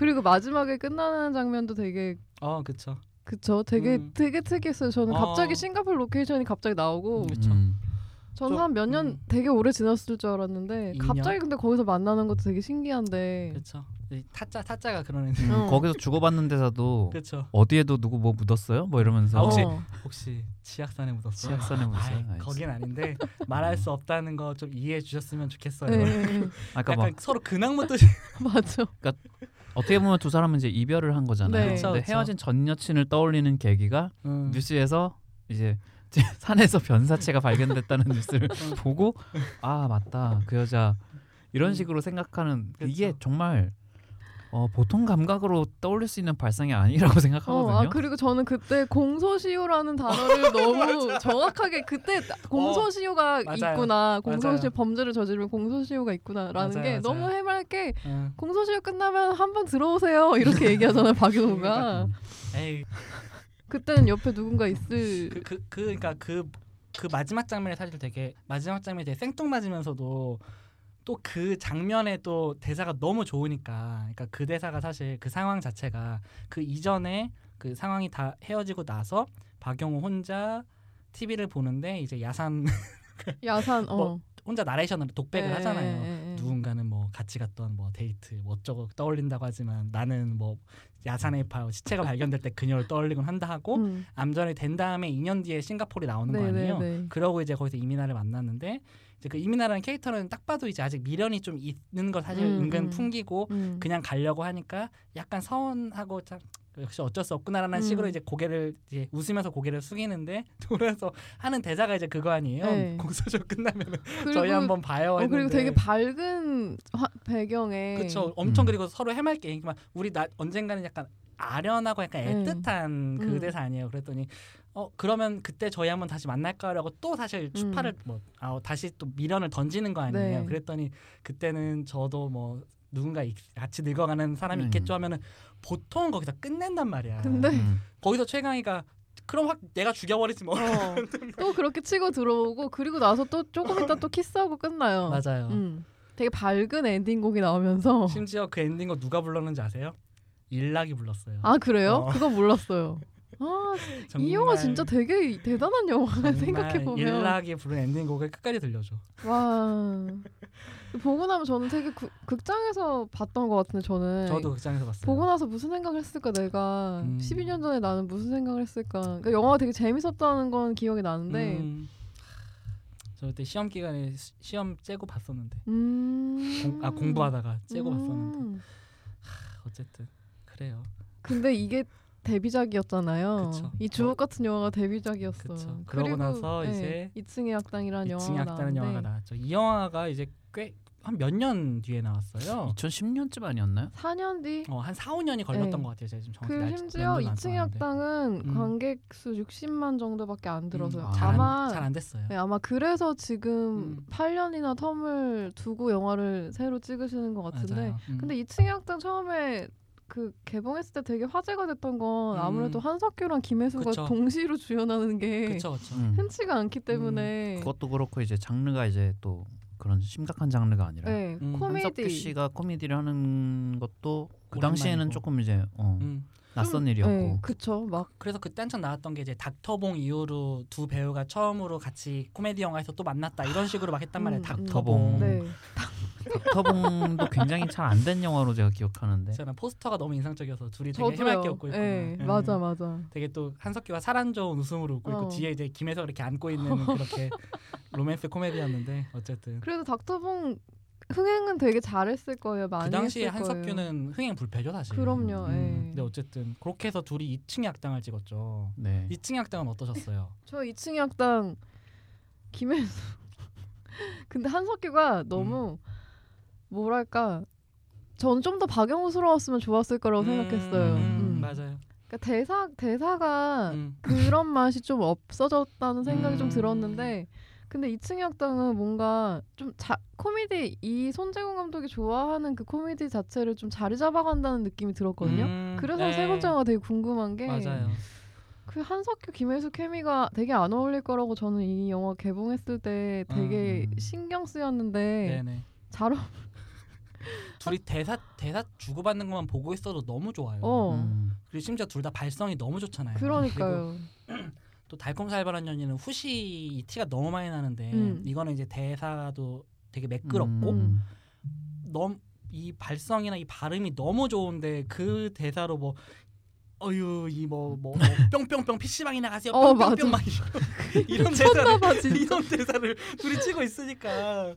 그리고 마지막에 끝나는 장면도 되게 어 그쵸. 그쵸 되게 음. 되게 특이했어요. 저는 어. 갑자기 싱가포르 로케이션이 갑자기 나오고 그쵸. 음. 저는 좀, 한몇년 음. 되게 오래 지났을 줄 알았는데 2년? 갑자기 근데 거기서 만나는 것도 되게 신기한데 그쵸. 이 타짜 타짜가 그런 애들. 음, 어. 거기서 주고받는 데서도 그쵸. 어디에도 누구 뭐 묻었어요? 뭐 이러면서 아, 혹시 어. 혹시 치악산에 묻었어? 치악산에 묻었어요? 알겠어. 거긴 아닌데 말할 수 없다는 거 좀 이해해 주셨으면 좋겠어요. 네, 약간 막 서로 근황 묻듯이 맞아. 어떻게 보면 두 사람은 이제 이별을 한 거잖아요. 네. 그쵸, 근데 그쵸. 헤어진 전 여친을 떠올리는 계기가 음. 뉴스에서 이제 산에서 변사체가 발견됐다는 뉴스를 보고 아 맞다 그 여자 이런 음. 식으로 생각하는 그쵸. 이게 정말 어, 보통 감각으로 떠올릴 수 있는 발상이 아니라고 생각하거든요. 어, 아 그리고 저는 그때 공소시효라는 단어를 너무 정확하게 그때 공소시효가 맞아요. 있구나 공소시효 맞아요. 범죄를 저지르면 공소시효가 있구나라는 맞아요, 게 맞아요. 너무 해맑게 음. 공소시효 끝나면 한 번 들어오세요 이렇게 얘기하잖아요 박용우가 음. 에이 그때는 옆에 누군가 있을 그 그 그, 그러니까 그 그 마지막 장면이 사실 되게 마지막 장면이 되게 생뚱맞으면서도 또 그 장면에 또 대사가 너무 좋으니까 그러니까 그 대사가 사실 그 상황 자체가 그 이전에 그 상황이 다 헤어지고 나서 박영호 혼자 TV를 보는데 이제 야산 야산 어 뭐, 혼자 나레이션을 독백을 예, 하잖아요. 예, 예, 예. 누군가는 뭐 같이 갔던 뭐 데이트 뭐 어쩌고 떠올린다고 하지만 나는 뭐 야산에 바 시체가 발견될 때 그녀를 떠올리곤 한다 하고 음. 암전이 된 다음에 2년 뒤에 싱가포르에 나오는 거 네, 아니에요. 네, 네. 그러고 이제 거기서 이민아를 만났는데 이제 그 이민아라는 캐릭터는 딱 봐도 이제 아직 미련이 좀 있는 걸 사실 음, 은근 음. 풍기고 음. 그냥 가려고 하니까 약간 서운하고 참 역시 어쩔 수 없구나라는 음. 식으로 이제 고개를 이제 웃으면서 고개를 숙이는데 돌아서 하는 대사가 이제 그거 아니에요. 네. 공소시효 끝나면 저희 한번 봐요. 어, 그리고. 되게 밝은 화, 배경에 그쵸 엄청 음. 그리고 서로 해맑게 얘기만 우리 나 언젠가는 약간 아련하고 약간 네. 애틋한 그 음. 대사 아니에요 그랬더니 어 그러면 그때 저희 한번 다시 만날까라고 또 사실 추파를 뭐 아, 다시 또 미련을 던지는 거 아니에요 음. 네. 그랬더니 그때는 저도 뭐 누군가 이- 같이 늙어가는 사람이 음. 있겠죠 하면은 보통 거기서 끝낸단 말이야 근데 음. 거기서 최강희가 그럼 확 내가 죽여버리지 뭐 어, 또 그렇게 치고 들어오고 그리고 나서 또 조금 있다 또 키스하고 끝나요. 맞아요 음. 되게 밝은 엔딩곡이 나오면서 심지어 그 엔딩거 누가 불렀는지 아세요? 일락이 불렀어요 아 그래요? 어. 그거 몰랐어요. 아, 이 영화 진짜 되게 대단한 영화네 생각해 보면. 일락이 부른 엔딩곡을 끝까지 들려줘. 와. 보고 나면 저는 되게 구- 극장에서 봤던 것 같은데 저는 저도 극장에서 봤어요. 네. 보고 나서 무슨 생각을 했을까 내가 음. 12년 전에 나는 무슨 생각을 했을까 그러니까 영화가 되게 재밌었다는 건 기억이 나는데 음, 저 그때 시험 기간에 시- 시험 째고 봤었는데 음. 공, 아 공부하다가 째고 음. 봤었는데 어쨌든 그래요. 근데 이게 데뷔작이었잖아요. 그쵸. 이 주옥 같은 영화가 데뷔작이었어. 그쵸. 그러고 나서 이제 2층의 악당이라는 이층 영화가 약다는 영화가 나왔죠. 이 영화가 이제 꽤 한 몇 년 뒤에 나왔어요. 2010년쯤 아니었나요? 4년 뒤. 어, 한 4, 5년이 걸렸던 네. 것 같아요. 제가 지금 정확히 그 날- 심지어 연도는 안 2층의 써놨는데. 악당은 음. 관객 수 60만 정도밖에 안 들어서요. 음, 아 마 잘 안 됐어요. 네, 아마 그래서 지금 음. 8년이나 텀을 두고 영화를 새로 찍으시는 것 같은데. 음. 근데 2층의 악당 처음에 그 개봉했을 때 되게 화제가 됐던 건 음. 아무래도 한석규랑 김혜수가 그쵸. 동시로 주연하는 게 그쵸 그쵸. 음. 흔치가 않기 때문에 그것도 그렇고 이제 장르가 이제 또 그런 심각한 장르가 아니라 네, 음. 한석규 코미디 씨가 코미디를 하는 것도 그 오랜만이고. 당시에는 조금 이제 어, 음. 낯선 네, 일이었고 그쵸 막 그래서 그때 한창 나왔던 게 이제 닥터봉 이후로 두 배우가 처음으로 같이 코미디 영화에서 또 만났다 이런 식으로 막 했단 말이에요. 음, 닥터봉. 음. 네. 닥터봉도 굉장히 잘 안 된 영화로 제가 기억하는데 저는 포스터가 너무 인상적이어서 둘이 되게 저도요. 해맑게 웃고 있고 네, 맞아 맞아. 되게 또 한석규가 사람 좋은 웃음으로 웃고 있고 어. 뒤에 이제 김혜서 이렇게 안고 있는 그렇게 로맨스 코미디였는데 어쨌든 그래도 닥터봉 흥행은 되게 잘했을 거예요. 많이 그 당시에 했을 거예요. 한석규는 흥행 불패죠 사실. 그럼요, 음, 예. 근데 어쨌든 그렇게 해서 둘이 2층의 악당을 찍었죠. 네. 2층의 악당은 어떠셨어요? 저 2층의 악당 김혜수. 근데 한석규가 너무 뭐랄까 저는 좀더 박영호스러웠으면 좋았을 거라고 생각했어요. 음, 음. 맞아요. 그러니까 대사 대사가 음. 그런 맛이 좀 없어졌다는 생각이 좀 음. 들었는데 근데 2층의 악당은 뭔가 좀 자, 코미디 이 손재gun 감독이 좋아하는 그 코미디 자체를 좀 자리 잡아간다는 느낌이 들었거든요. 음, 그래서 네. 세 번째 영화 되게 궁금한 게 맞아요. 그 한석규 김혜수 케미가 되게 안 어울릴 거라고 저는 이 영화 개봉했을 때 되게 음. 신경 쓰였는데 네네. 잘, 어, 둘이 대사 대사 주고받는 것만 보고 있어도 너무 좋아요. 어. 음. 그리고 심지어 둘 다 발성이 너무 좋잖아요. 그러니까요. 또 달콤살벌한 연인은 후시 티가 너무 많이 나는데 음. 이거는 이제 대사도 되게 매끄럽고 음. 너무 이 발성이나 이 발음이 너무 좋은데 그 대사로 뭐 어유 이 뭐뭐 뿅뿅뿅 PC방이나 가세요 어, 뿅뿅뿅 막 이런- 이런 대사를. 이런 대사를 둘이 치고 있으니까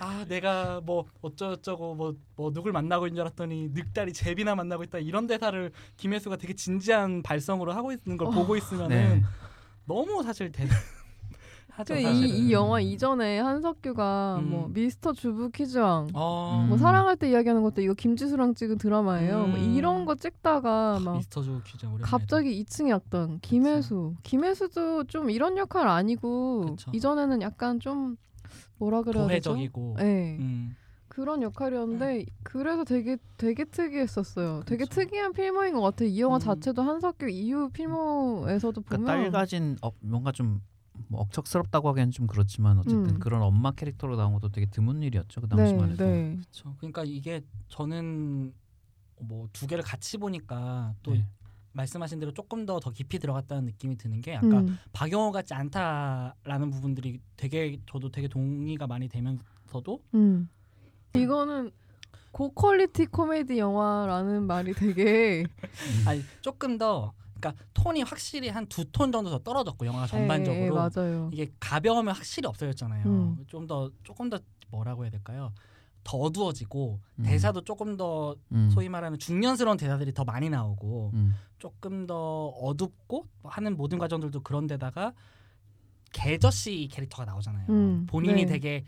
아 내가 뭐 어쩌고저쩌고 뭐, 뭐 누굴 만나고 있는 줄 알았더니 늑다리 제비나 만나고 있다 이런 대사를 김혜수가 되게 진지한 발성으로 하고 있는 걸 어. 보고 있으면은 네. 너무 사실 대 하죠 그. 이, 이 영화 이전에 한석규가 음. 뭐 미스터 주부 퀴즈왕 어, 뭐 음. 사랑할 때 이야기하는 것도 이거 김지수랑 찍은 드라마예요. 뭐 음. 이런 거 찍다가 막 미스터 조 퀴즈 오랜만에 갑자기 2층 약당 김혜수 김혜수도 좀 이런 역할 아니고 그쵸. 이전에는 약간 좀 뭐라 그래야 되죠? 도회적이고 네 음. 그런 역할이었는데 그래서 되게 되게 특이했었어요. 되게 그쵸. 특이한 필모인 것 같아요. 이 영화 음. 자체도 한석규 이후 필모에서도 보면 그러니까 딸 가진 어, 뭔가 좀 뭐 억척스럽다고 하기엔 좀 그렇지만 어쨌든 음. 그런 엄마 캐릭터로 나온 것도 되게 드문 일이었죠 그 당시만 네, 해도. 네. 그렇죠. 그러니까 이게 저는 뭐 두 개를 같이 보니까 또 네. 말씀하신 대로 조금 더 더 깊이 들어갔다는 느낌이 드는 게 아까 음. 박영호 같지 않다라는 부분들이 되게 저도 되게 동의가 많이 되면서도 음. 이거는 고퀄리티 코미디 영화라는 말이 되게 아니 조금 더 그러니까 톤이 확실히 한 두 톤 정도 더 떨어졌고 영화가 전반적으로 예, 예, 맞아요. 이게 가벼우면 확실히 없어졌잖아요. 음. 좀더 조금 더 뭐라고 해야 될까요? 더 어두워지고 음. 대사도 조금 더 음. 소위 말하는 중년스러운 대사들이 더 많이 나오고 음. 조금 더 어둡고 하는 모든 과정들도 그런데다가 개저씨 캐릭터가 나오잖아요. 음, 본인이 네. 되게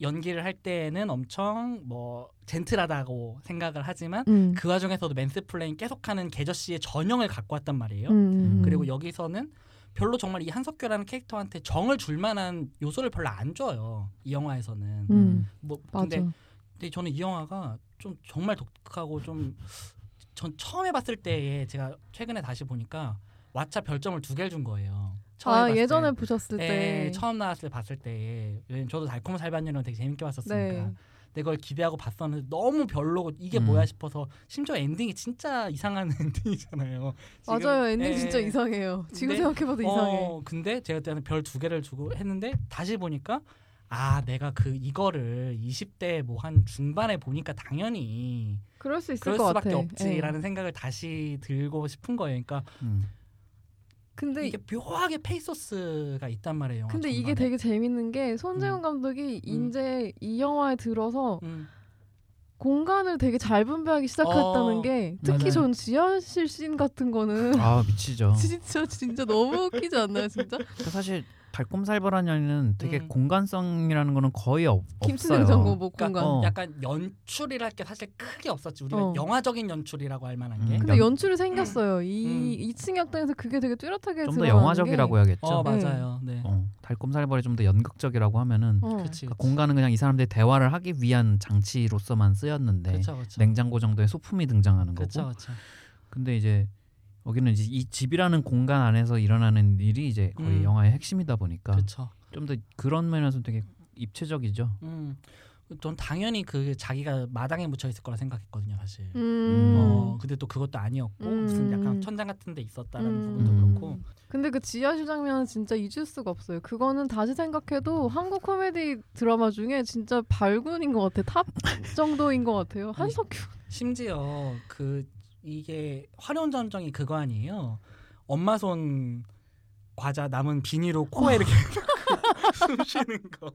연기를 할 때는 엄청 뭐 젠틀하다고 생각을 하지만 음. 그 와중에서도 mansplain 계속하는 개저씨의 전형을 갖고 왔단 말이에요. 음, 음, 그리고 여기서는 별로 정말 이 한석규라는 캐릭터한테 정을 줄 만한 요소를 별로 안 줘요. 이 영화에서는. 음, 뭐 맞아. 근데 근데 저는 이 영화가 좀 정말 독특하고 좀 전 처음에 봤을 때에 제가 최근에 다시 보니까 왓챠 별점을 두 개를 준 거예요. 처음에 아 봤을 예전에 때. 보셨을 네, 때 처음 나왔을 때 봤을 때 왜냐면 저도 달콤 살벌한 연인을 되게 재밌게 봤었으니까 네. 그걸 기대하고 봤었는데 너무 별로고 이게 음. 뭐야 싶어서 심지어 엔딩이 진짜 이상한 엔딩이잖아요. 지금- 맞아요 엔딩 예. 진짜 이상해요. 지금 근데- 생각해봐도 이상해. 어, 근데 제가 그때는 별 두 개를 주고 했는데 다시 보니까 아 내가 그 이거를 20대 뭐 한 중반에 보니까 당연히 그럴 수 있을 그럴 것 수밖에. 없지라는 예. 생각을 다시 들고 싶은 거예요. 그러니까 음. 근데 이게 묘하게 페이소스가 있단 말이에요. 영화 근데 이게 전반에. 되게 재밌는 게 손재훈 음. 감독이 음. 이제 이 영화에 들어서 음, 공간을 되게 잘 분배하기 시작했다는 어, 게 특히 맞아요. 전 지하실 씬 같은 거는 아 미치죠. 진짜 진짜 너무 웃기지 않나요 진짜? 그 사실 달콤살벌한 연인은 되게 음. 공간성이라는 거는 거의 없, 김치 없어요. 뭐 그러니까 공간. 어. 약간 연출이랄 게 사실 크게 없었지. 우리가 어. 영화적인 연출이라고 할 만한 게. 음. 근데 연출이 생겼어요. 이 음. 2층 약당에서 그게 되게 뚜렷하게 좀 더 영화적이라고 게, 해야겠죠. 어 네. 맞아요. 네. 어, 달콤살벌이 좀 더 연극적이라고 하면은 어. 그치, 그러니까. 공간은 그냥 이 사람들이 대화를 하기 위한 장치로서만 쓰였는데 그쵸, 그쵸. 냉장고 정도의 소품이 등장하는 거고. 그쵸. 근데 이제 여기는 이제 이 집이라는 공간 안에서 일어나는 일이 이제 거의 음. 영화의 핵심이다 보니까. 좀 더 그런 면에서 되게 입체적이죠. 음. 전 당연히 그 자기가 마당에 묻혀 있을 거라 생각했거든요, 사실. 음. 어, 근데 또 그것도 아니었고 무슨 약간 음. 천장 같은 데 있었다라는 음. 부분도 음. 그렇고. 근데 그 지하실 장면은 진짜 잊을 수가 없어요. 그거는 다시 생각해도 한국 코미디 드라마 중에 진짜 발군인 것 같아. 탑 정도인 것 같아요. 한석규. 심지어 그 이게 화려한 전정이 그거 아니에요. 엄마 손 과자 남은 비닐로 코에 이렇게 숨 쉬는 거.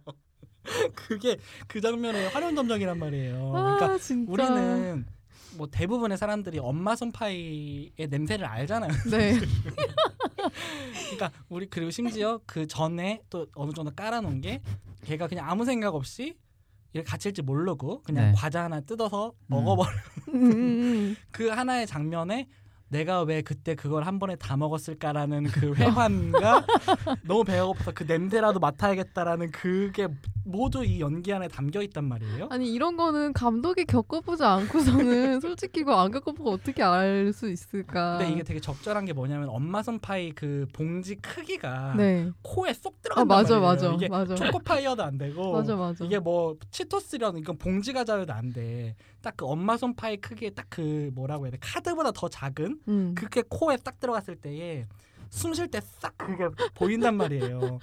그게 그 장면의 화려한 점정이란 말이에요. 그러니까 아 진짜. 우리는 뭐 대부분의 사람들이 엄마 손파이의 냄새를 알잖아요. 네. 그러니까 우리 그리고 심지어 그 전에 또 어느 정도 깔아놓은 게 걔가 그냥 아무 생각 없이 이렇게 갇힐지 모르고 그냥 네. 과자 하나 뜯어서 먹어버려. 음, 음, 그 하나의 장면에 내가 왜 그때 그걸 한 번에 다 먹었을까라는 그 회환과 너무 배가 고파서 그 냄새라도 맡아야겠다라는 그게 모두 이 연기 안에 담겨 있단 말이에요. 아니 이런 거는 감독이 겪어보지 않고서는 솔직히 이거 안 겪어보고 어떻게 알 수 있을까? 근데 이게 되게 적절한 게 뭐냐면 엄마 손파이 그 봉지 크기가 네. 코에 쏙아 들어간단 맞아 말이에요. 맞아 이게 맞아 초코파이여도 안 되고 맞아 맞아. 이게 뭐 치토스려는 이건 봉지 과자여도 안 돼. 딱 그 엄마 손파이 크기에 딱 그 뭐라고 해야 돼? 카드보다 더 작은 음. 그게 코에 딱 들어갔을 때에 숨 쉴 때 싹 그게 보인단 말이에요.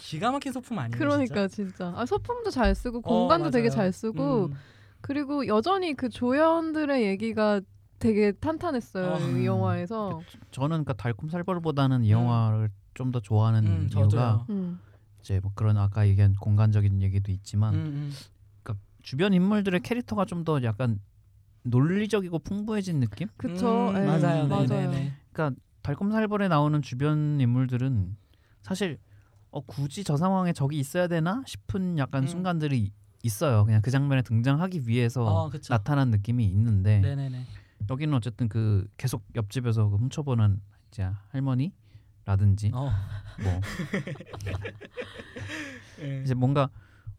기가 막힌 소품 아니에요? 그러니까 진짜. 아 소품도 잘 쓰고 공간도 되게 잘 쓰고 음. 그리고 여전히 그 조연들의 얘기가 되게 탄탄했어요 어. 이 영화에서. 저는 그러니까 달콤 살벌보다는 이 영화를 좀 더 좋아하는 음, 이유가. 음. 이제 뭐 그런 아까 얘기한 공간적인 얘기도 있지만 음, 음. 주변 인물들의 캐릭터가 좀 더 약간 논리적이고 풍부해진 느낌? 그쵸. 음, 예, 맞아요. 맞아요. 네네네. 그러니까 달콤 살벌에 나오는 주변 인물들은 사실 어, 굳이 저 상황에 저기 있어야 되나 싶은 약간 음. 순간들이 있어요. 그냥 그 장면에 등장하기 위해서 어. 나타난 느낌이 있는데 네네네. 여기는 어쨌든 그 계속 옆집에서 그 훔쳐보는 이제 할머니 라든지 어. 뭐 예. 이제 뭔가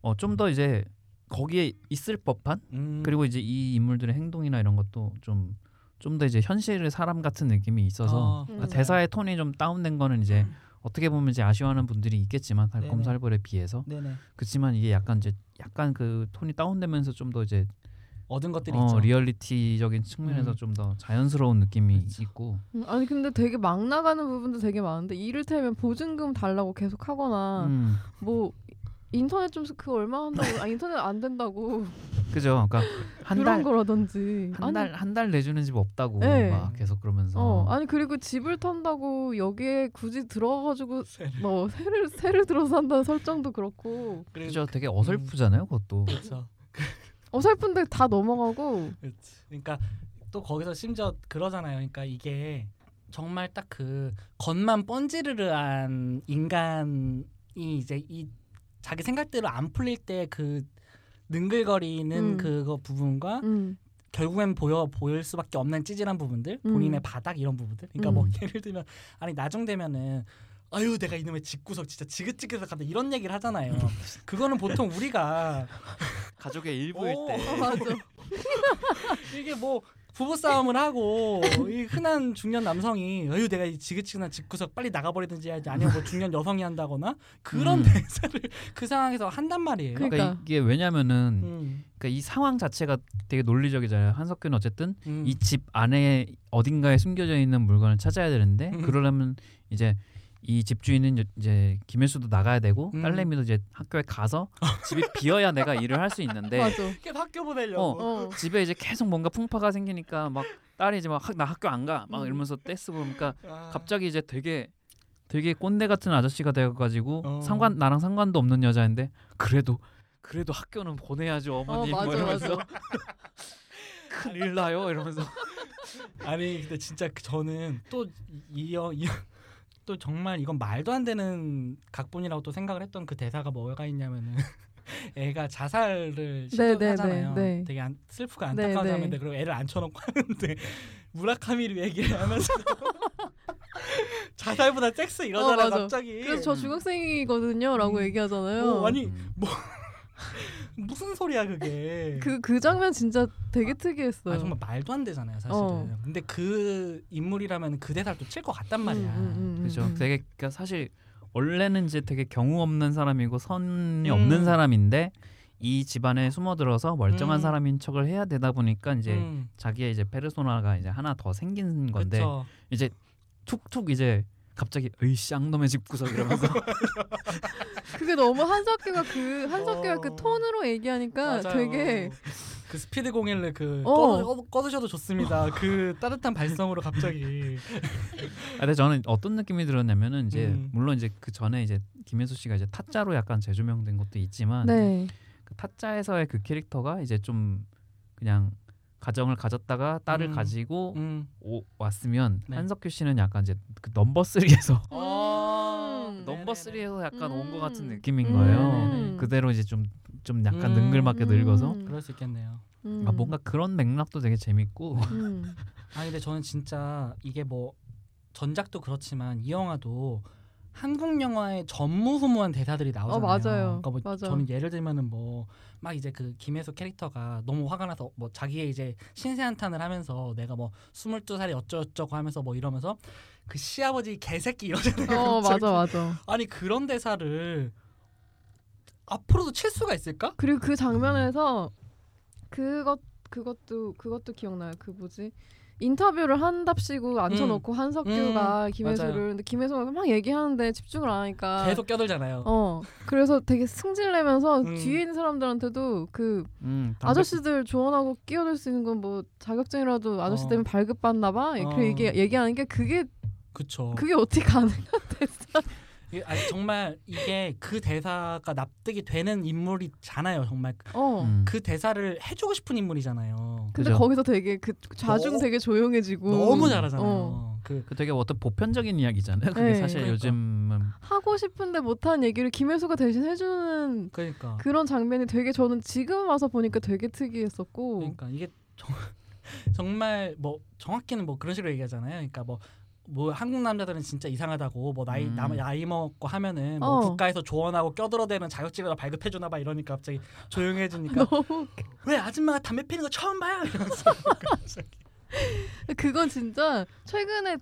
어, 좀 더 이제 거기에 있을 법한 음. 그리고 이제 이 인물들의 행동이나 이런 것도 좀 좀 더 이제 현실의 사람 같은 느낌이 있어서 어, 그러니까 음. 대사의 톤이 좀 다운된 거는 이제 어떻게 보면 이제 아쉬워하는 분들이 있겠지만. 달콤살벌에 비해서 네네. 그렇지만 이게 약간 이제 약간 그 톤이 다운되면서 좀 더 이제 얻은 것들이 어, 있죠. 리얼리티적인 측면에서 음. 좀더 자연스러운 느낌이 그렇죠. 있고 음, 아니 근데 되게 막 나가는 부분도 되게 많은데 이를테면 보증금 달라고 계속 하거나 음, 뭐 인터넷 좀그 얼마 한다고 아 인터넷 안 된다고 그죠 그러니까 그런 한달 거라든지 한 달 한 달 내주는 집 없다고 네. 막 계속 그러면서 어 아니 그리고 집을 턴다고 여기에 굳이 들어가가지고 세를. 뭐 새를 새를 들어서 한다는 설정도 그렇고 그죠 되게 어설프잖아요 그것도 그렇죠. 어설픈데 다 넘어가고 그렇지. 그러니까 또 거기서 심지어 그러잖아요. 그러니까 이게 정말 딱 그 겉만 번지르르한 인간이 이제 이 자기 생각대로 안 풀릴 때 그 능글거리는 음. 그거 부분과 음, 결국엔 보여 보일 수밖에 없는 찌질한 부분들, 음. 본인의 바닥 이런 부분들. 그러니까 뭐 음. 예를 들면 아니 나중 되면은 아유 내가 이놈의 집구석 진짜 지긋지긋하다 이런 얘기를 하잖아요. 그거는 보통 우리가 가족의 일부일 오. 때 어, 맞아 이게 뭐 부부 싸움을 하고 이 흔한 중년 남성이 어유 내가 이 지긋지긋한 집구석 빨리 나가버리든지 해야지 아니면 뭐 중년 여성이 한다거나 그런 음. 대사를 그 상황에서 한단 말이에요. 그- 그러니까 그러니까. 이게 왜냐면은 음, 그러니까 이 상황 자체가 되게 논리적이잖아요. 한석규는 어쨌든 음. 이집 안에 어딘가에 숨겨져 있는 물건을 찾아야 되는데 음. 그러려면 이제 이 집주인은 이제 김혜수도 나가야 되고 음. 딸내미도 이제 학교에 가서 집이 비어야 내가 일을 할 수 있는데 맞아 이렇게 학교 보내려고. 어 집에 이제 계속 뭔가 풍파가 생기니까 막 딸이 이제 막 나 학교 안 가막 음. 이러면서 떼쓰고 그러니까 아, 갑자기 이제 되게 되게 꼰대 같은 아저씨가 되어가지고 어. 상관 나랑 상관도 없는 여자인데 그래도 그래도 학교는 보내야죠 어머님 어, 뭐 맞아, 이러면서. 큰일 나요 이러면서 아니 근데 진짜 그 저는 또이또 또 정말 이건 말도 안 되는 각본이라고 또 생각을 했던 그 대사가 뭐가 있냐면은 애가 자살을 네, 네, 시도하잖아요. 네, 네. 되게 안, 슬프고 네, 안타까운 네. 장면인데 그리고 애를 앉혀놓고 하는데 무라카미를 얘기를 하면서 자살보다 섹스 이러잖아 어. 갑자기. 그래서 저 중학생이거든요라고 음. 얘기하잖아요 어, 아니 음. 무슨 소리야 그게. 그 그 장면 진짜 되게 특이했어요 아 정말 말도 안 되잖아요 사실은. 어. 근데 그 인물이라면 그 대사를 또 칠 것 같단 말이야. 음, 음, 음, 그죠 음. 되게 그러니까 사실 원래는 이제 되게 경우 없는 사람이고 선이 음. 없는 사람인데 이 집안에 숨어들어서 멀쩡한 음. 사람인 척을 해야 되다 보니까 이제 음, 자기의 이제 페르소나가 이제 하나 더 생긴 건데 그쵸. 이제 툭툭 이제 갑자기 으이 쌍놈의 집구석 이러면서 그게 너무 한석규가 그 한석규가 어. 그 톤으로 얘기하니까 맞아요. 되게 그 스피드 011을 그 어. 꺼, 꺼두셔도 좋습니다. 그 따뜻한 발성으로 갑자기 아, 근데 저는 어떤 느낌이 들었냐면은 이제 음. 물론 이제 그 전에 이제 김혜수 씨가 이제 타짜로 약간 재조명된 것도 있지만 네 그 타짜에서의 그 캐릭터가 이제 좀 그냥 가정을 가졌다가 딸을 음. 가지고 음. 오, 왔으면 네. 한석규 씨는 약간 이제 그 넘버 3에서 음. 넘버 3에서 약간 온 것 같은 음. 느낌인 거예요. 음. 그대로 이제 좀좀 약간 음. 능글맞게 늙어서 음. 그럴 수 있겠네요. 음. 아, 뭔가 그런 맥락도 되게 재밌고 음. 아 근데 저는 진짜 이게 뭐 전작도 그렇지만 이 영화도 한국 영화의 전무후무한 대사들이 나오잖아요. 맞아요. 그러니까 뭐 맞아. 저는 예를 들면은 뭐 막 이제 그 김혜수 캐릭터가 너무 화가 나서 뭐 자기의 이제 신세 한탄을 하면서 내가 뭐 스물두 살이 어쩌고저쩌고 하면서 뭐 이러면서 그 시아버지 개새끼 이러잖아요. 어. 맞아 맞아. 아니 그런 대사를 앞으로도 칠 수가 있을까? 그리고 그 장면에서 그것 그것도 그것도 기억나요. 그 뭐지? 인터뷰를 한답시고 앉혀놓고 한석규가 김혜수를 음. 맞아요. 근데 김혜수가 막 얘기하는데 집중을 안 하니까 계속 껴들잖아요. 어 그래서 되게 승질내면서 음. 뒤에 있는 사람들한테도 그 음, 아저씨들 조언하고 끼어들 수 있는 건 뭐 자격증이라도 아저씨 어. 때문에 발급받나 봐 어. 그 얘기 얘기하는 게 그게 그쵸. 그게 어떻게 가능한 대사 아니, 정말 이게 그 대사가 납득이 되는 인물이잖아요. 정말 어 음. 그 대사를 해주고 싶은 인물이잖아요. 근데 그죠. 거기서 되게 그 좌중 너무- 되게 조용해지고 너무 잘하잖아요. 어. 그 그 되게 어떤 보편적인 이야기잖아요. 그게 네, 사실 그러니까. 요즘은 하고 싶은데 못한 얘기를 김혜수가 대신 해주는 그러니까 그런 장면이 되게 저는 지금 와서 보니까 되게 특이했었고 그러니까 이게 정, 정말 뭐 정확히는 뭐 그런 식으로 얘기하잖아요. 그러니까 뭐. 뭐 한국 남자들은 진짜 이상하다고 뭐 나이 음. 남 나이 먹고 하면은 뭐 어. 국가에서 조언하고 껴들어대는 자격증을 발급해 주나 봐 이러니까 갑자기 조용해지니까 너무 왜 아줌마가 담배 피는 거 처음 봐요 이러면서. 그건 진짜 최근에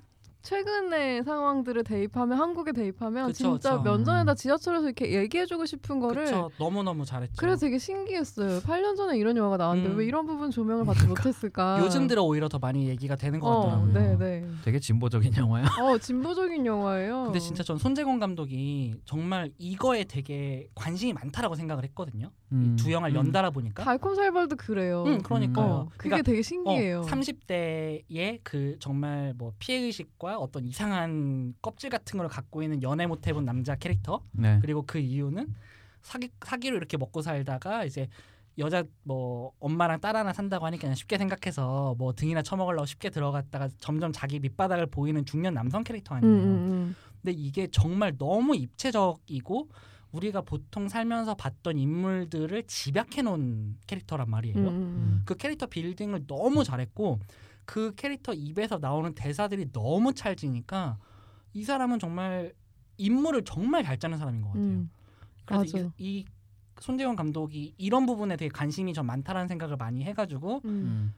최근의 상황들을 대입하면 한국에 대입하면 그쵸, 진짜 그쵸. 면전에다 지하철에서 이렇게 얘기해주고 싶은 거를 너무 너무 잘했죠. 그래서 되게 신기했어요. 8년 전에 이런 영화가 나왔는데 음. 왜 이런 부분 조명을 받지 못했을까? 요즘 들어 오히려 더 많이 얘기가 되는 것 어, 같더라고요. 네, 네. 되게 진보적인 영화야. 어, 진보적인 영화예요. 근데 진짜 전 손재건 감독이 정말 이거에 되게 관심이 많다라고 생각을 했거든요. 이 음. 두 영화를 음. 연달아 보니까. 달콤살벌도 그래요. 응, 그러니까요. 어, 그게 그러니까 되게 신기해요. 어, 30대의 그 정말 뭐 피해 의식과 어떤 이상한 껍질 같은 걸 갖고 있는 연애 못 해본 남자 캐릭터 네. 그리고 그 이유는 사기 사기로 이렇게 먹고 살다가 이제 여자 뭐 엄마랑 딸 하나 산다고 하니까 그냥 쉽게 생각해서 뭐 등이나 처먹으려고 쉽게 들어갔다가 점점 자기 밑바닥을 보이는 중년 남성 캐릭터 음, 아니에요. 음, 근데 이게 정말 너무 입체적이고 우리가 보통 살면서 봤던 인물들을 집약해 놓은 캐릭터란 말이에요. 음, 음, 그 캐릭터 빌딩을 너무 잘했고 그 캐릭터 입에서 나오는 대사들이 너무 찰지니까 이 사람은 정말 인물을 정말 잘 짜는 사람인 것 같아요. 음. 그래서 맞아요. 이, 이 손재원 감독이 이런 부분에 되게 관심이 좀 많다라는 생각을 많이 해가지고 음.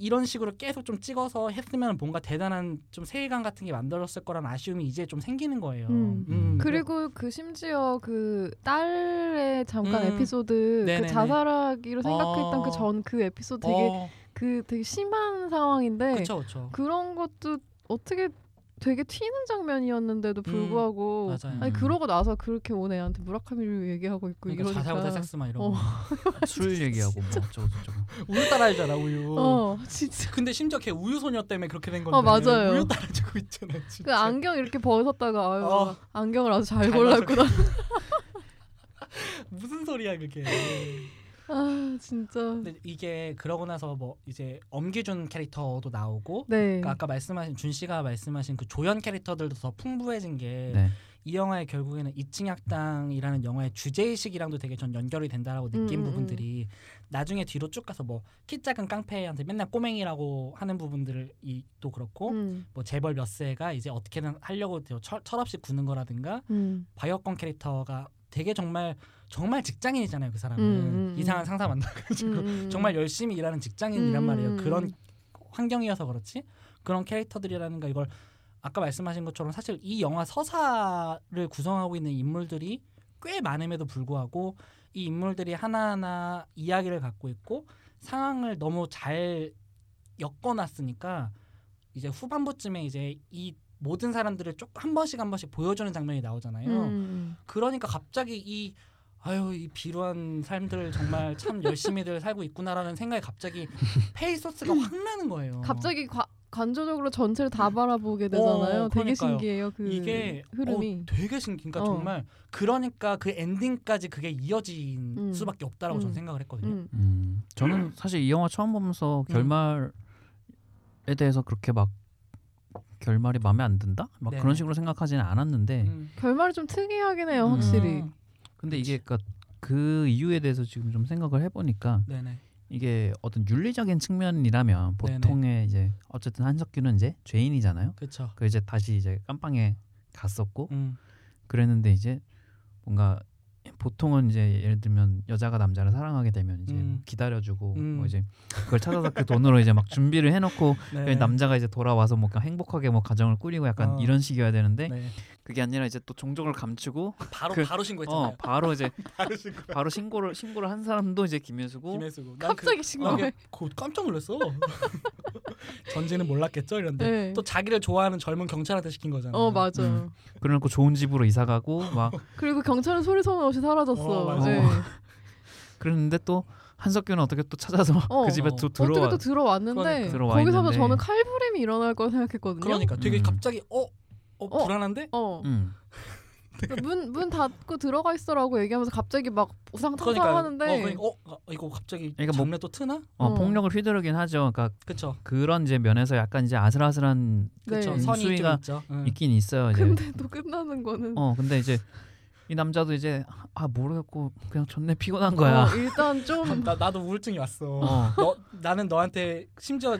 음. 이런 식으로 계속 좀 찍어서 했으면 뭔가 대단한 좀 세계관 같은 게 만들었을 거라는 아쉬움이 이제 좀 생기는 거예요. 음. 그리고 그 심지어 그 딸의 잠깐 음. 에피소드 네네네. 그 자살하기로 생각했던 어. 그전그 에피소드 되게 어, 그 되게 심한 상황인데 그쵸 그쵸. 그런 것도 어떻게 되게 튀는 장면이었는데도 불구하고 음, 맞아요. 아니 음. 그러고 나서 그렇게 온 애한테 무라카미를 얘기하고 있고 그러니까 이러니까 자살보다 섹스만 이러고 어. 술 얘기하고 뭐 어쩌고 저쩌고. 우유 따라주잖아 우유. 어 진짜 근데 심지어 걔 우유 소녀 때문에 그렇게 된 건데. 어, 맞아요. 우유 따라주고 있잖아. 진짜. 그 안경 이렇게 벗었다가 아유 어. 안경을 아주 잘잘 골랐구나 무슨 소리야 그게. 아 진짜 근데 이게 그러고 나서 뭐 이제 엄기준 캐릭터도 나오고 네 그러니까 아까 말씀하신 준 씨가 말씀하신 그 조연 캐릭터들도 더 풍부해진 게이 네. 영화의 결국에는 이층 학당이라는 영화의 주제 의식이랑도 되게 전 연결이 된다라고 느낀 음, 음, 부분들이 나중에 뒤로 쭉 가서 뭐 키 작은 깡패한테 맨날 꼬맹이라고 하는 부분들이 또 그렇고 음, 뭐 재벌 몇 세가 이제 어떻게든 하려고 철, 철없이 구는 거라든가 음. 박여권 캐릭터가 되게 정말 정말 직장인이잖아요 그 사람은 음, 음, 음. 이상한 상사 만나가지고 음, 음. 정말 열심히 일하는 직장인이란 음, 말이에요 음, 그런 음. 환경이어서 그렇지 그런 캐릭터들이라는가 이걸 아까 말씀하신 것처럼 사실 이 영화 서사를 구성하고 있는 인물들이 꽤 많음에도 불구하고 이 인물들이 하나하나 이야기를 갖고 있고 상황을 너무 잘 엮어놨으니까 이제 후반부쯤에 이제 이 모든 사람들을 쭉한 번씩 한 번씩 보여주는 장면이 나오잖아요. 음, 음. 그러니까 갑자기 이 아유 이 비루한 삶들 정말 참 열심히들 살고 있구나라는 생각이 갑자기 페이소스가 확 나는 거예요. 갑자기 과, 관조적으로 전체를 다 바라보게 되잖아요. 어, 되게. 신기해요. 그 이게 흐름이. 어, 되게 신기. 그러니까 어. 정말 그러니까 그 엔딩까지 그게 이어진 음. 수밖에 없다라고 저는 음. 생각을 했거든요. 음. 음. 저는 사실 이 영화 처음 보면서 결말에 대해서 그렇게 막 결말이 마음에 안 든다? 막 네네. 그런 식으로 생각하지는 않았는데 음. 결말이 좀 특이하긴 해요, 음. 확실히. 음. 근데 이게 그러니까 그 이유에 대해서 지금 좀 생각을 해보니까 네네. 이게 어떤 윤리적인 측면이라면 보통의 이제 어쨌든 한석규는 이제 죄인이잖아요. 그렇죠. 그 이제 다시 이제 깜빵에 갔었고 음. 그랬는데 이제 뭔가 보통은 이제 예를 들면 여자가 남자를 사랑하게 되면 이제 음. 뭐 기다려주고 음. 뭐 이제 그걸 찾아서 그 돈으로 이제 막 준비를 해놓고 네. 그 남자가 이제 돌아와서 뭔가 행복하게 뭐 가정을 꾸리고 약간 어. 이런 식이어야 되는데 네. 그게 아니라 이제 또 종족을 감추고 바로 그- 바로 신고했잖아요. 어 바로 이제 바로 신고. 바로 신고를 신고를 한 사람도 이제 김혜수고 김혜수고. 난 갑자기 그, 신고해. 어, 그 깜짝 놀랐어. 전지는 몰랐겠죠 이런데 네. 또 자기를 좋아하는 젊은 경찰한테 시킨 거잖아. 어 맞아. 음. 그래놓고 좋은 집으로 이사 가고 막 그리고 경찰은 소리 소문 없이 사라졌어. 어. 네. 그랬는데 또 한석규는 어떻게 또 찾아서 어. 그 집에 어. 또 어떻게 들어와 또 들어왔는데 그러니까. 들어와 있는데. 저는 칼부림이 일어날 거라 생각했거든요. 그러니까 되게 음. 갑자기 어, 어, 어. 불안한데? 어. 음. 문, 문 닫고 들어가 있어라고 얘기하면서 갑자기 막 우상탕탕 그러니까 하는데 어, 그러니까, 어, 어, 이거 갑자기 그러니까 뭐- 장르 또 트나? 어, 어. 폭력을 휘두르긴 하죠. 그러니까 그쵸. 그런 이제 면에서 약간 이제 아슬아슬한 그쵸. 네. 있죠. 응. 있긴 있어요. 이제 근데 또 끝나는 거는 어 근데 이제 이 남자도 이제 아 모르겠고 그냥 존내 피곤한 거야. 어, 일단 좀 나 나도 우울증이 왔어. 어. 너 나는 너한테 심지어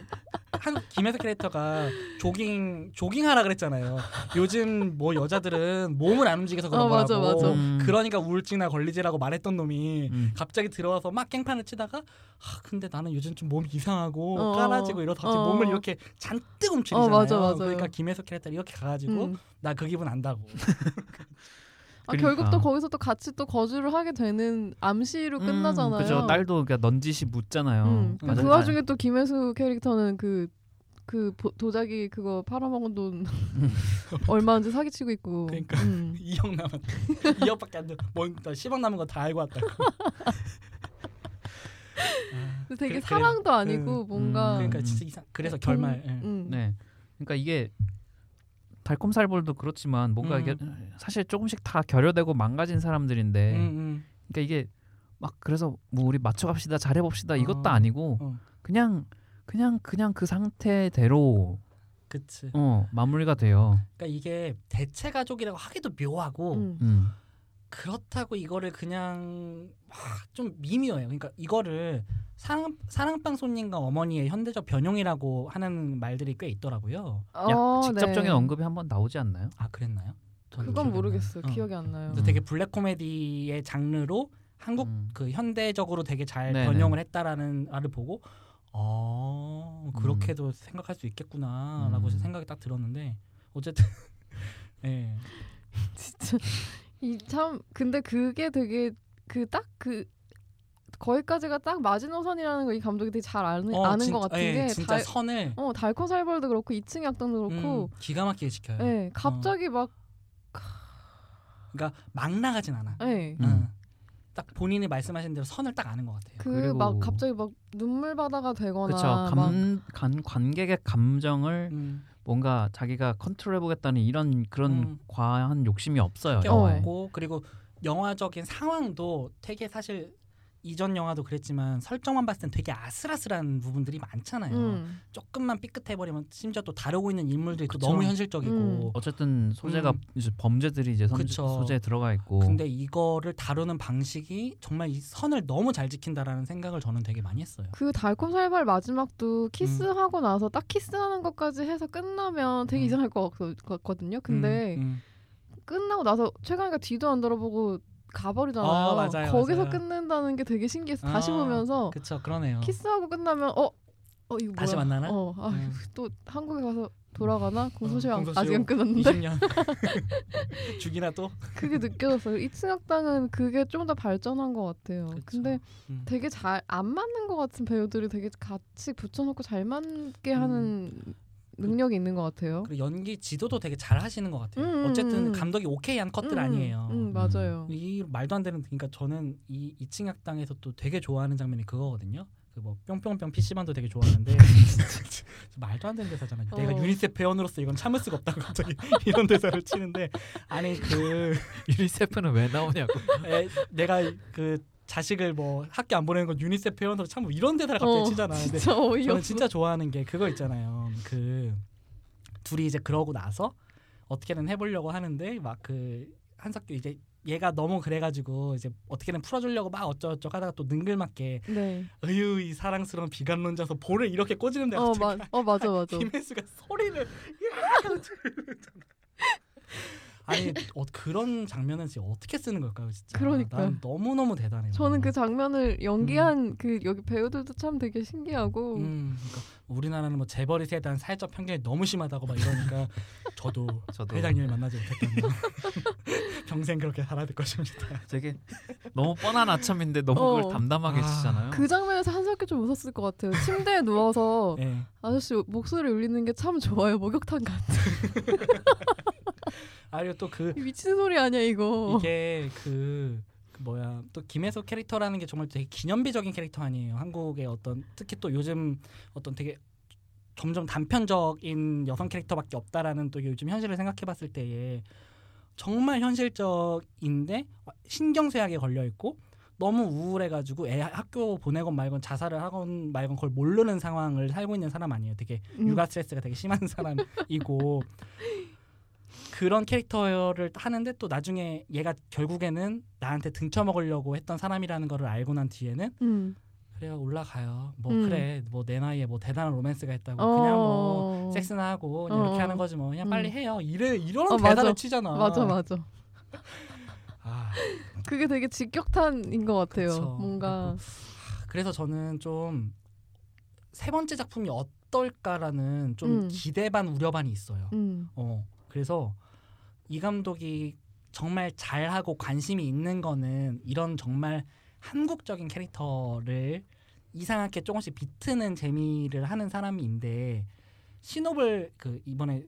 한 김혜수 캐릭터가 조깅 조깅하라 그랬잖아요. 요즘 뭐 여자들은 몸을 안 움직여서 그런 어, 맞아, 거라고. 맞아. 음. 그러니까 우울증이나 걸리지라고 말했던 놈이 음. 갑자기 들어와서 막 깽판을 치다가 아 근데 나는 요즘 좀 몸이 이상하고 어. 까라지고 이러서 갑자기 어. 몸을 이렇게 잔뜩 움츠리잖아요. 어, 맞아. 그러니까 김혜수 캐릭터 이렇게 가가지고 음. 나그 기분 안다고. 아, 결국 그러니까. 또 거기서 또 같이 또 거주를 하게 되는 암시로 끝나잖아요. 그죠. 딸도 그러니까 넌지시 묻잖아요. 음. 그. 그 와중에 또 김혜수 캐릭터는 그, 그 보- 도자기 그거 팔아먹은 돈 얼마인지 사기치고 있고. 그러니까. 음. 2억 남았. 2억밖에 안 돼. 뭔 10억 남은 거 다 알고 왔다고. 아, 되게 그래- 사랑도 아니고 음. 뭔가 그러니까 음. 진짜 이상. 그래서 음. 결말. 예. 음. 네. 그러니까 이게 달콤살벌도 그렇지만 뭔가 음. 이게 사실 조금씩 다 결여되고 망가진 사람들인데 음, 음. 그러니까 이게 막 그래서 뭐 우리 맞춰갑시다 잘해봅시다 이것도 어. 아니고 어. 그냥 그냥 그냥 그 상태대로 그치. 어 마무리가 돼요. 그러니까 이게 대체 가족이라고 하기도 묘하고 음. 음. 그렇다고 이거를 그냥 막좀 미묘해요. 그러니까 이거를 사랑 사랑방 손님과 어머니의 현대적 변형이라고 하는 말들이 꽤 있더라고요. 약 어, 직접적인 네. 언급이 한번 나오지 않나요? 아 그랬나요? 그건 안 모르겠어요. 나요. 어. 기억이 안 나요. 그래서 되게 블랙 코미디의 장르로 한국 음. 그 현대적으로 되게 잘 네네. 변형을 했다라는 말을 보고 어 그렇게도 생각할 수 있겠구나라고 음. 생각이 딱 들었는데 어쨌든 예 진짜 이 참 근데 그게 되게 그딱그 거기까지가 딱 마지노선이라는 걸 이 감독이 되게 잘 아는, 어, 아는 진- 것 같은 예, 게 진짜 달, 선을 어 달콤살벌도 그렇고 2층 약당도 그렇고 음, 기가 막히게 지켜요. 예 갑자기 막 그러니까 막 나가진 않아. 예. 음. 응. 딱 본인이 말씀하신 대로 선을 딱 아는 것 같아요. 그 막 갑자기 막 눈물 바다가 되거나 그렇죠. 막 감, 간, 관객의 감정을 음, 뭔가 자기가 컨트롤해보겠다는 이런 그런 음. 과한 욕심이 없어요. 영화에. 없고 그리고 영화적인 상황도 되게 사실 이전 영화도 그랬지만 설정만 봤을 땐 되게 아슬아슬한 부분들이 많잖아요. 음. 조금만 삐끗해 버리면 심지어 또 다루고 있는 인물들이 또 그쵸. 너무 현실적이고 음. 어쨌든 소재가 음. 이제 범죄들이 이제 선. 소재에 들어가 있고. 근데 이거를 다루는 방식이 정말 이 선을 너무 잘 지킨다라는 생각을 저는 되게 많이 했어요. 그 달콤살벌 마지막도 키스하고 나서 딱 키스하는 것까지 해서 끝나면 되게 음. 이상할 것 같- 같거든요. 근데 음, 음. 끝나고 나서 최강이가 뒤도 안 돌아보고 가버리잖아요. 어, 맞아요, 거기서 맞아요. 끝낸다는 게 되게 신기해서 다시 아, 보면서 그쵸 그러네요. 키스하고 끝나면 어, 어 이거 다시 뭐야? 만나나? 어, 아, 음. 또 한국에 가서 돌아가나? 공소시효 공소시효 아직 안 끝났는데 20년 죽이나 또 그게 느껴졌어요. 이층학당은 그게 좀 더 발전한 것 같아요. 그쵸. 근데 음. 되게 잘 안 맞는 것 같은 배우들이 되게 같이 붙여놓고 잘 맞게 음. 하는 능력이 있는 것 같아요. 그리고 연기 지도도 되게 잘 하시는 것 같아요. 음, 음, 어쨌든 음. 감독이 오케이한 컷들 음, 아니에요. 음, 맞아요. 이 말도 안 되는 그러니까 저는 이 이층의 악당에서 또 되게 좋아하는 장면이 그거거든요. 그 뭐 뿅뿅뿅 PC방도 되게 좋아하는데 말도 안 되는 대사잖아. 요 내가 어. 유니세프 회원으로서 이건 참을 수가 없다고 갑자기 이런 대사를 치는데 아니 그 유니세프는 왜 나오냐고. 에, 내가 그 자식을 뭐 학교 안 보내는 건 유니세프 회원으로 참 이런 대사를 갑자기 어, 치잖아. 근데 진짜 어이없어. 저는 진짜 좋아하는 게 그거 있잖아요. 그 둘이 이제 그러고 나서 어떻게든 해보려고 하는데 막 그 한석규 이제 얘가 너무 그래가지고 이제 어떻게든 풀어주려고 막 어쩌고저쩌고 하다가 또 능글맞게 네. 으유 이 사랑스러운 비관론자서 볼을 이렇게 꽂이는데 어, 마, 어 맞아 맞아. 김혜수가 소리를 아니 어, 그런 장면은 진짜 어떻게 쓰는 걸까요, 진짜. 그러니까요. 난 너무 너무 대단해요. 저는 그 장면을 연기한 그 여기 배우들도 참 되게 신기하고 음, 그러니까 우리나라는 뭐 재벌이 세대한 사회적 편견이 너무 심하다고 막 이러니까 저도 저도 회장님을 만나지 못했다면 평생 그렇게 살아야 될 것입니다. 되게 너무 뻔한 아참인데 너무 어. 그걸 담담하게 아. 치잖아요. 그 장면에서 한석규 좀 웃었을 것 같아요. 침대에 누워서 예. 아저씨 목소리 울리는 게 참 좋아요. 목욕탕 같아. 아 그리고 또그 미친 소리 아니야 이거. 이게 그, 그 뭐야 또 김혜수 캐릭터라는 게 정말 되게 기념비적인 캐릭터 아니에요. 한국의 어떤 특히 또 요즘 어떤 되게 점점 단편적인 여성 캐릭터밖에 없다라는 또 요즘 현실을 생각해봤을 때에 정말 현실적인데 신경쇠약에 걸려 있고 너무 우울해가지고 애 학교 보내건 말건 자살을 하건 말건 그걸 모르는 상황을 살고 있는 사람 아니에요. 되게 음. 육아 스트레스가 되게 심한 사람이고 그런 캐릭터를 하는데 또 나중에 얘가 결국에는 나한테 등쳐먹으려고 했던 사람이라는 거를 알고 난 뒤에는 음. 그래요 올라가요 뭐 음. 그래 뭐 내 나이에 뭐 대단한 로맨스가 있다고 어. 그냥 뭐 섹스나 하고 그냥 이렇게 어. 하는 거지 뭐 그냥 음. 빨리 해요 이래 이런 어, 맞아. 치잖아 맞아 맞아. 아, 그게 되게 직격탄인 것 같아요. 그쵸. 뭔가 그래서 저는 좀 세 번째 작품이 어떨까라는 좀 음. 기대 반 우려 반이 있어요 음. 어 그래서 이 감독이 정말 잘하고 관심이 있는 거는 이런 정말 한국적인 캐릭터를 이상하게 조금씩 비트는 재미를 하는 사람인데 신호를 그 이번에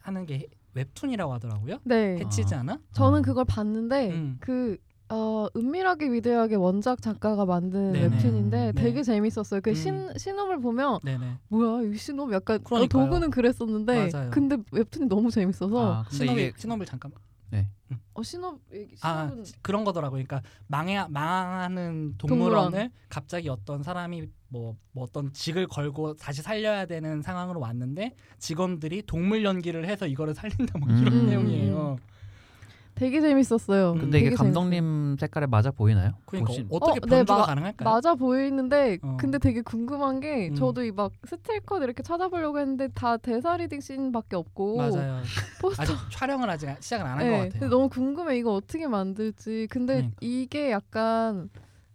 하는 게 웹툰이라고 하더라고요. 네. 해치지 아. 않아? 저는 어. 그걸 봤는데 음. 그 어, 은밀하게 위대하게 원작 작가가 만든 네네. 웹툰인데 네. 되게 재밌었어요. 그 음. 신, 신홈을 보면 네네. 뭐야 이 신홈 약간 어. 도구는 그랬었는데 맞아요. 근데 웹툰이 너무 재밌어서 아, 근데 신호를 이게 신호를 잠깐. 어 신홈 얘기 아 그런 거더라고요. 그러니까 망해 망하는 동물원. 동물원을 갑자기 어떤 사람이 뭐, 뭐 어떤 직을 걸고 다시 살려야 되는 상황으로 왔는데 직원들이 동물 연기를 해서 이거를 살린다 뭐 이런 음. 내용이에요. 되게 재밌었어요. 근데 근데 이게 감독님 색깔에 맞아 보이나요? 그러니까 보신- 어떻게 어, 네, 변주가 마- 가능할까요? 맞아 보이는데 어. 근데 되게 궁금한 게 음. 저도 이 막 스틸컷 이렇게 찾아보려고 했는데 다 대사 reading 씬밖에 없고 맞아요. 포스터 아직 촬영을 아직 시작을 안한것 네, 같아요. 근데 너무 궁금해 이거 어떻게 만들지. 근데 그러니까. 이게 약간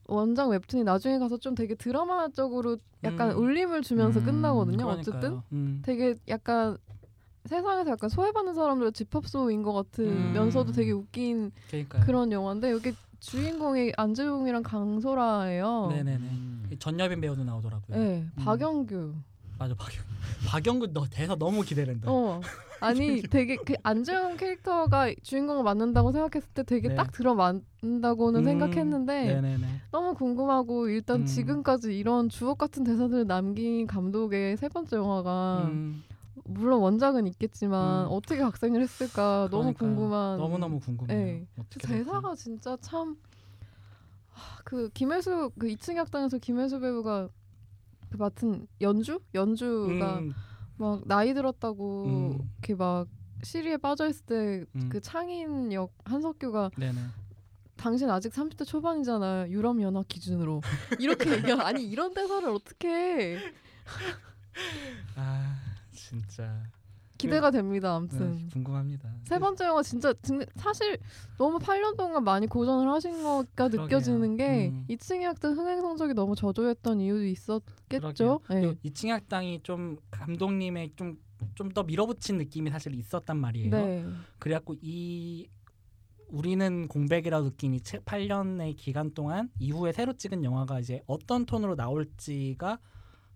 원작 웹툰이 나중에 가서 좀 되게 드라마적으로 약간 음. 울림을 주면서 음, 끝나거든요. 그러니까요. 어쨌든 음. 되게 약간 세상에서 약간 소외받는 사람들 집합소인 것 같으면서도 음. 되게 웃긴 그러니까요. 그런 영화인데 여기 주인공이 안재용이랑 강소라예요. 네네네. 음. 전여빈 배우도 나오더라고요. 네, 음. 박영규. 맞아 박영. 박영구 너 대사 너무 기대된다. 어. 아니 되게 그 안재용 캐릭터가 주인공을 맡는다고 생각했을 때 되게 네. 딱 들어맞는다고는 음, 생각했는데 네네네. 너무 궁금하고 일단 음. 지금까지 이런 주옥 같은 대사들을 남긴 감독의 세 번째 영화가 음, 물론 원작은 있겠지만 음. 어떻게 각색을 했을까 너무 그러니까요. 궁금한 너무 너무 궁금해요. 네. 그. 대사가 진짜 참 그 김혜수 그 2층 학당에서 김혜수 배우가 그 맡은 연주 연주가 음, 막 나이 들었다고 음. 이렇게 막 시리에 빠져 있을 때 음. 그 창인 역 한석규가 네네. 당신 아직 30대 초반이잖아 유럽 연합 기준으로 이렇게 얘기하 아니 이런 대사를 어떻게 해아 진짜 기대가 됩니다 네, 아무튼 궁금합니다. 세 번째 영화 진짜 진- 사실 너무 8년 동안 많이 고전을 하신 거가 그러게요. 느껴지는 게 음. 2층의 학당 흥행 성적이 너무 저조했던 이유도 있었겠죠. 네. 그리고 이층 학당이 좀 감독님의 좀 좀 더 밀어붙인 느낌이 사실 있었단 말이에요. 네. 그래갖고 이 우리는 공백이라고 느낀 이 8년의 기간 동안 이후에 새로 찍은 영화가 이제 어떤 톤으로 나올지가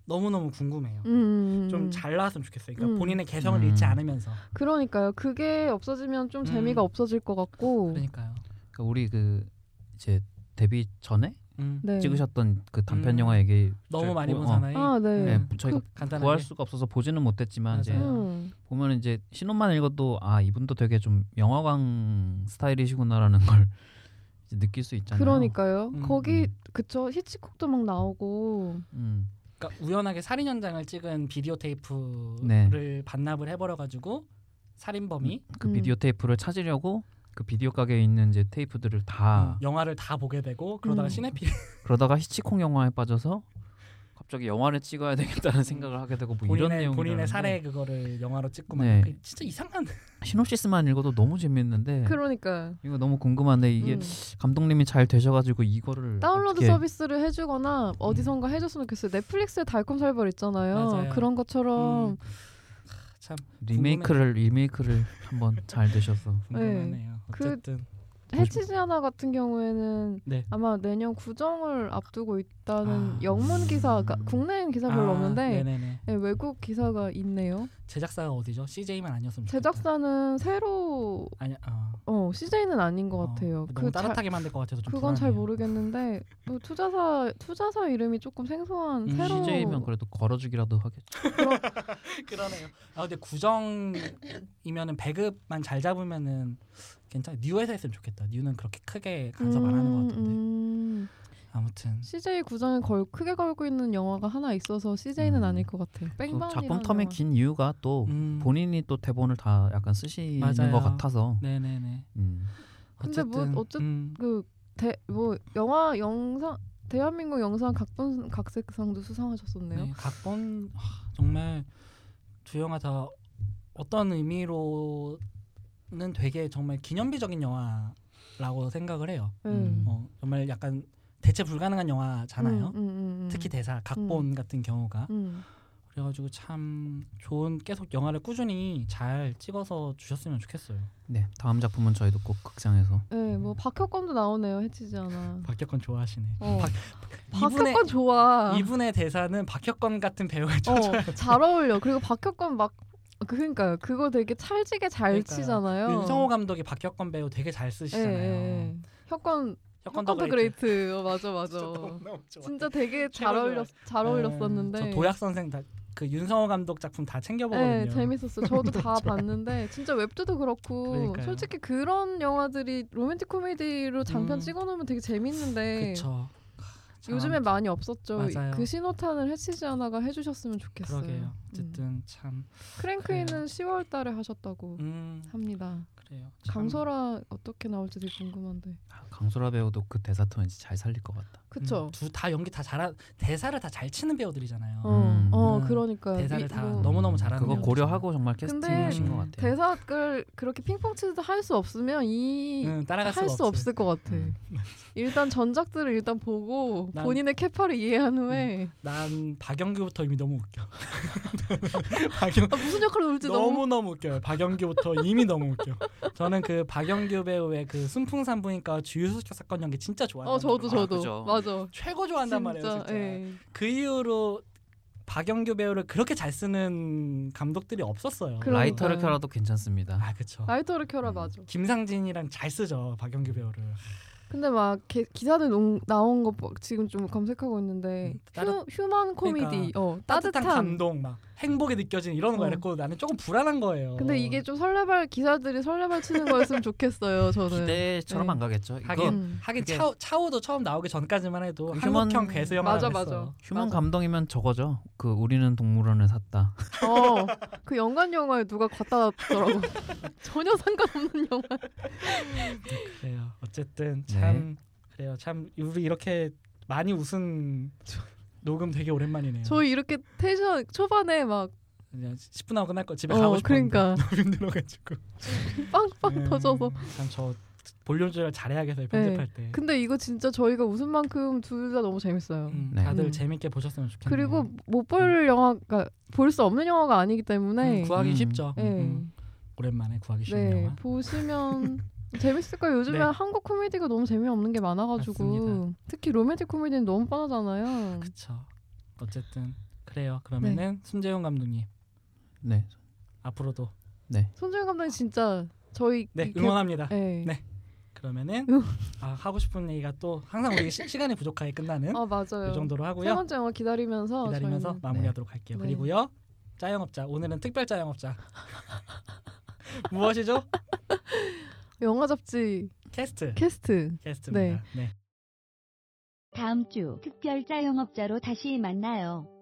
너무너무 궁금해요. 음, 좀 잘 나왔으면 좋겠어요. 그러니까 음. 본인의 개성을 음. 잃지 않으면서. 그러니까요. 그게 없어지면 좀 음. 재미가 없어질 것 같고. 그러니까요. 그러니까 우리 그 이제 데뷔 전에 음. 네. 찍으셨던 그 단편 음. 영화 얘기 너무 저- 많이 본 어, 사나이. 아, 네. 네, 음. 저희가 간단하게. 구할 수가 없어서 보지는 못했지만 이제 맞아요. 음. 보면 이제 신혼만 읽어도 아 이분도 되게 좀 영화광 스타일이시구나라는 걸 이제 느낄 수 있잖아요. 그러니까요. 음. 거기 음. 그쵸 히치콕도 막 나오고. 음. 그러니까 우연하게 살인 현장을 찍은 비디오 테이프를 네. 반납을 해버려 가지고 살인범이 그 음. 비디오 테이프를 찾으려고 그 비디오 가게에 있는 이제 테이프들을 다 음, 영화를 다 보게 되고 그러다가 음. 시네필 그러다가 히치콕 영화에 빠져서 갑자기 영화를 찍어야 되겠다는 생각을 하게 되고 뭐 이런 본인의 내용이 본인의 사례 그거를 영화로 찍고 막 네. 그 진짜 이상한 시놉시스만 읽어도 너무 재밌는데 그러니까 이거 너무 궁금한데 이게 음. 감독님이 잘 되셔가지고 이거를 다운로드 어떻게- 서비스를 해주거나 어디선가 해줬으면 좋겠어요. 넷플릭스에 달콤살벌 있잖아요. 맞아요. 그런 것처럼 음, 참 리메이크를 리메이크를 한번 잘 되셔서 궁금하네요. 그 어쨌든 해치지 하나 같은 경우에는 네. 아마 내년 구정을 앞두고 있다는 아. 영문 기사, 그러니까 음. 국내엔 기사 별로 아, 없는데. 네, 외국 기사가 있네요. 제작사가 어디죠? CJ만 아니었으면 좋겠다. 제작사는 새로 아니 어, 어 CJ는 아닌 것 어, 같아요. 너무 그 잘- 따뜻하게 만들 것 같아서 좀 그건 잘 불안해요. 모르겠는데 뭐 투자사 투자사 이름이 조금 생소한 음, 새로 CJ면 그래도 걸어주기라도 하겠죠. 그러네요. 아 근데 구정이면은 배급만 잘 잡으면은 괜찮. 뉴에서 했으면 좋겠다. 뉴는 그렇게 크게 간섭 안 하는 것 같은데. 음, 아무튼 CJ 구장에 걸 크게 걸고 있는 영화가 하나 있어서 CJ는 음. 아닐 것. 또 뺑반이라는 작품 텀이 영화. 긴 이유가 또 음, 본인이 또 대본을 다 약간 쓰시는 맞아요. 것 같아서 네네네. 음. 근데 뭐 어쨌든 어쨌- 음, 그대뭐 영화 영상 대한민국 영상 각본 각색상도 수상하셨었네요. 네, 각본 하, 정말 두 영화 다 어떤 의미로 는 되게 정말 기념비적인 영화라고 생각을 해요. 네. 음. 어, 정말 약간 대체 불가능한 영화잖아요. 음, 음, 음, 음. 특히 대사 각본 같은 경우가 음. 그래가지고 참 좋은 계속 영화를 꾸준히 잘 찍어서 주셨으면 좋겠어요. 네 다음 작품은 저희도 꼭 극장에서 네, 뭐 박혁권도 나오네요. 해치지 않아. 박혁권 좋아하시네. 어. 박, 박혁권 이분의 좋아. 이분의 대사는 박혁권 같은 배우가 어. 잘 어울려. 그리고 박혁권 막 그러니까요. 그거 되게 찰지게 잘 그러니까요. 치잖아요. 윤성호 감독이 박혁권 배우 되게 잘 예, 쓰시잖아요. 예, 예. 혁권 혁권 혁권 the great. Great. 어, 맞아 맞아. 진짜. 진짜 되게 잘. 어울렸 잘 어울렸었는데. 저 도약 선생 다 그 윤성호 감독 작품 다 챙겨보거든요. 네, 재밌었어요. 저도 다 봤는데 진짜 웹드도 그렇고 그러니까요. 솔직히 그런 영화들이 로맨틱 코미디로 장편 음. 찍어놓으면 되게 재밌는데. 참, 요즘에 많이 없었죠. 맞아요. 그 신호탄을 해치지 않아가 해주셨으면 좋겠어요. 그러게요. 어쨌든 참 크랭크인은 10월달에 하셨다고 음, 합니다. 그래요. 참. 강설아 어떻게 나올지 되게 궁금한데. 아, 강소라 배우도 그 대사 톤 왠지 잘 살릴 것 같다. 그쵸? 두다 연기 다 잘하 대사를 다 잘 치는 배우들이잖아요. 어, 음. 어, 음. 그러니까 대사를 이- 다뭐 너무 너무 잘하는 그거. 고려하고 정말 캐스팅하신 것 음, 같아요. 대사를 그렇게 핑퐁 치듯 할 수 없으면 이 응, 따라갈 할 수. 없을 것 같아. 음. 일단 전작들을 일단 보고 난- 본인의 capa를 이해한 후에 난 박영규부터 이미 너무 웃겨. 박영 아, 무슨 역할을 올지 너무 너무 너무 웃겨요. 박영규부터 이미 너무 웃겨. 저는 그 박영규 배우의 그 순풍산부인과 주유소 습격사건 연기 진짜 좋아해요. 어 저도 아, 저도 그죠. 맞아. 최고 좋아한단 말이에요. 진짜. 예. 그 이후로 박영규 배우를 그렇게 잘 쓰는 감독들이 없었어요. 그럼- 라이터를 그러니까요. 켜라도 괜찮습니다. 아 그쵸. 라이터를 켜라 음. 맞아. 김상진이랑 잘 쓰죠 박영규 배우를. 근데 막 게, 기사들 농- 나온 거 뭐- 지금 좀 검색하고 있는데 음, 따뜻- 휴, human 코미디 어 따뜻한, 따뜻한, 감동 막 행복이 느껴지는 이런 거 어. 이랬고 나는 조금 불안한 거예요. 근데 이게 좀 설레발 기사들이 설레발 치는 거였으면 좋겠어요 저는. 기대처럼 네. 안 가겠죠. 하긴 음. 하긴 차우, 차우도 처음 나오기 전까지만 해도 그 한국형 human- 괴수 영화 맞아. 맞아. human 맞아. 감동이면 저거죠. 그 우리는 동물원을 샀다. 어, 그 연관 영화에 누가 갖다 놨더라고. 전혀 상관없는 영화. 그래요. 어쨌든 네. 참 그래요. 참 우리 이렇게 많이 웃은 녹음 되게 오랜만이네요. 저희 이렇게 텐션 초반에 막 그냥 10분 하고 끝날 거 집에 어, 가고 싶었는데 그러니까 너무 힘들어가지고 빵빵 음, 터져서. 참저 볼륨 조절 잘해야겠어요 편집할 때. 근데 이거 진짜 저희가 웃은 만큼 둘 다 너무 재밌어요. 음, 네. 다들 음. 재밌게 보셨으면 좋겠네요. 그리고 못 볼 영화 가 볼 수 없는 영화가 아니기 때문에 음, 구하기 음. 쉽죠. 네. 음, 오랜만에 구하기 쉬운 네 영화. 보시면 재밌을 거예요. 요즘에 네. 한국 코미디가 너무 재미없는 게 많아가지고 맞습니다. 특히 로맨틱 코미디는 너무 뻔하잖아요. 그쵸. 어쨌든 그래요. 그러면은 순재용 감독님 네. 앞으로도 손정현 감독이 진짜 저희 네 응원합니다. 네. 네. 그러면은 응. 아, 하고 싶은 얘기가 또 항상 우리 시, 시간이 부족하게 끝나는 아 맞아요. 이 정도로 세 하고요. 번째 영화 기다리면서 기다리면서 저희는 마무리하도록 할게요. 네. 그리고요. 짜영업자 오늘은 특별 짜영업자 무엇이죠? 영화 잡지 캐스트 캐스트 캐스트입니다. 네. 다음 주 특별자 영업자로 다시 만나요.